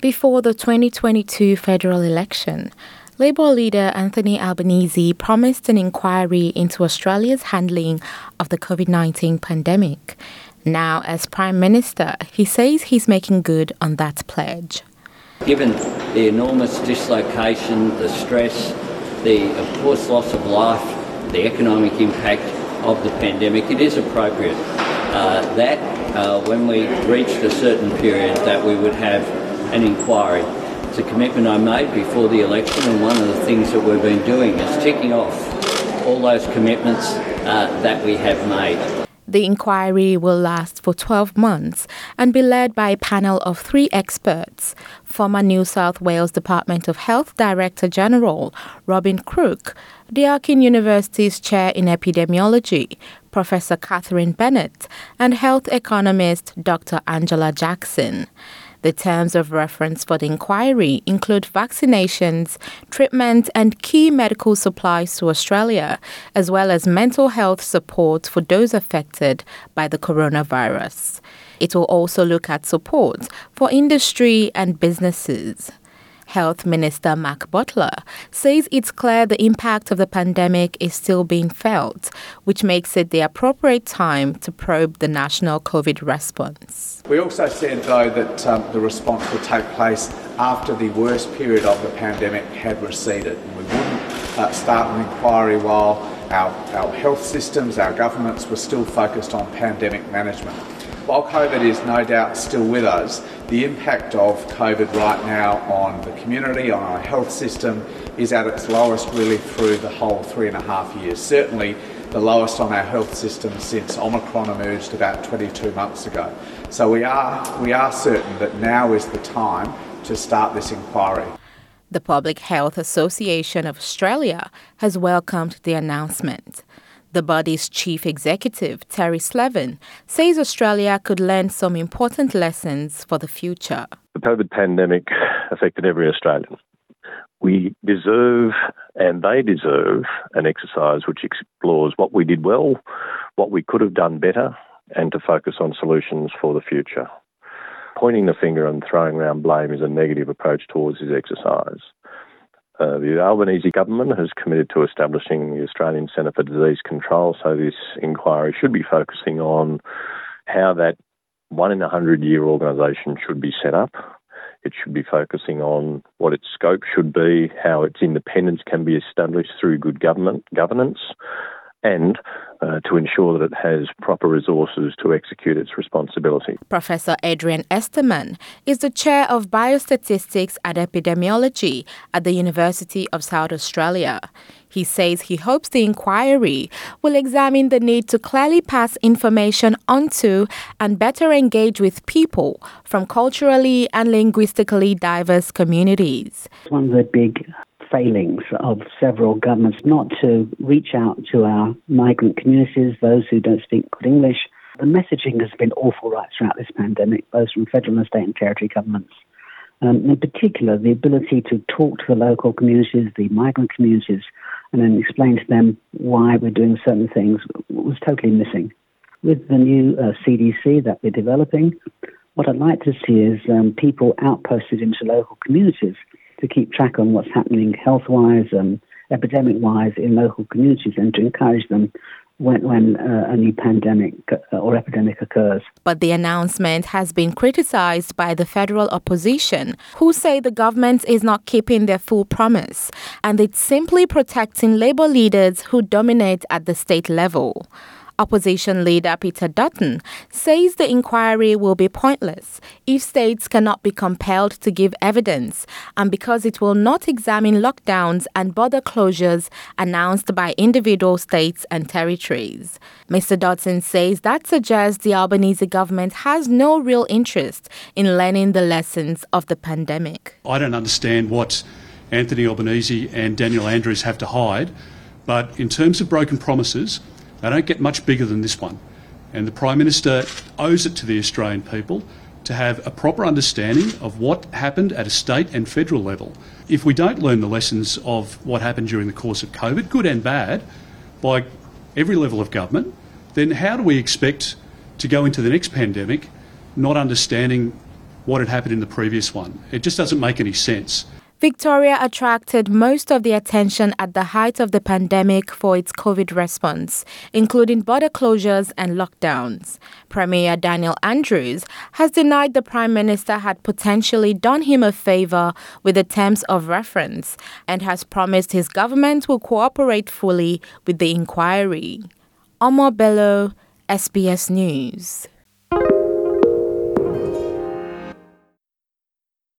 Before the 2022 federal election, Labor leader Anthony Albanese promised an inquiry into Australia's handling of the COVID 19 pandemic. Now, as Prime Minister, he says he's making good on that pledge. Given the enormous dislocation, the stress, the, of course, loss of life, the economic impact of the pandemic, it is appropriate uh, that uh, when we reached a certain period that we would have an inquiry. It's a commitment I made before the election, and one of the things that we've been doing is ticking off all those commitments uh, that we have made. The inquiry will last for 12 months and be led by a panel of three experts. Former New South Wales Department of Health Director General Robyn Kruk, Deakin University's Chair in Epidemiology, Professor Catherine Bennett, and health economist Dr. Angela Jackson. The terms of reference for the inquiry include vaccinations, treatment, and key medical supplies to Australia, as well as mental health support for those affected by the coronavirus. It will also look at support for industry and businesses. Health Minister Mark Butler says it's clear the impact of the pandemic is still being felt, which makes it the appropriate time to probe the national COVID response. We also said, though, that um, the response would take place after the worst period of the pandemic had receded. And we wouldn't uh, start an inquiry while our, our health systems, our governments were still focused on pandemic management. While COVID is no doubt still with us, the impact of COVID right now on the community, on our health system, is at its lowest really through the whole three and a half years. Certainly the lowest on our health system since Omicron emerged about 22 months ago. So we are, we are certain that now is the time to start this inquiry. The Public Health Association of Australia has welcomed the announcement. The body's chief executive, Terry Slevin, says Australia could learn some important lessons for the future. The COVID pandemic affected every Australian. We deserve, and they deserve, an exercise which explores what we did well, what we could have done better, and to focus on solutions for the future. Pointing the finger and throwing around blame is a negative approach towards this exercise. Uh, the Albanese government has committed to establishing the Australian Centre for Disease Control, so this inquiry should be focusing on how that one in a hundred year organisation should be set up. It should be focusing on what its scope should be, how its independence can be established through good government governance, and uh, to ensure that it has proper resources to execute its responsibility. Professor Adrian Esterman is the chair of biostatistics and epidemiology at the University of South Australia. He says he hopes the inquiry will examine the need to clearly pass information onto and better engage with people from culturally and linguistically diverse communities. One of the big failings of several governments not to reach out to our migrant communities, those who don't speak good English. The messaging has been awful right throughout this pandemic, both from federal and state and territory governments. Um, in particular, the ability to talk to the local communities, the migrant communities, and then explain to them why we're doing certain things was totally missing. With the new uh, CDC that we're developing, what I'd like to see is um, people outposted into local communities to keep track on what's happening health wise and epidemic wise in local communities and to encourage them when, when uh, a new pandemic uh, or epidemic occurs. But the announcement has been criticized by the federal opposition, who say the government is not keeping their full promise and it's simply protecting Labor leaders who dominate at the state level. Opposition leader Peter Dutton says the inquiry will be pointless if states cannot be compelled to give evidence and because it will not examine lockdowns and border closures announced by individual states and territories. Mr. Dutton says that suggests the Albanese government has no real interest in learning the lessons of the pandemic. I don't understand what Anthony Albanese and Daniel Andrews have to hide, but in terms of broken promises, they don't get much bigger than this one. And the Prime Minister owes it to the Australian people to have a proper understanding of what happened at a state and federal level. If we don't learn the lessons of what happened during the course of COVID, good and bad, by every level of government, then how do we expect to go into the next pandemic not understanding what had happened in the previous one. It just doesn't make any sense. Victoria attracted most of the attention at the height of the pandemic for its COVID response, including border closures and lockdowns. Premier Daniel Andrews has denied the Prime Minister had potentially done him a favour with the terms of reference and has promised his government will cooperate fully with the inquiry. Omar Bello, SBS News.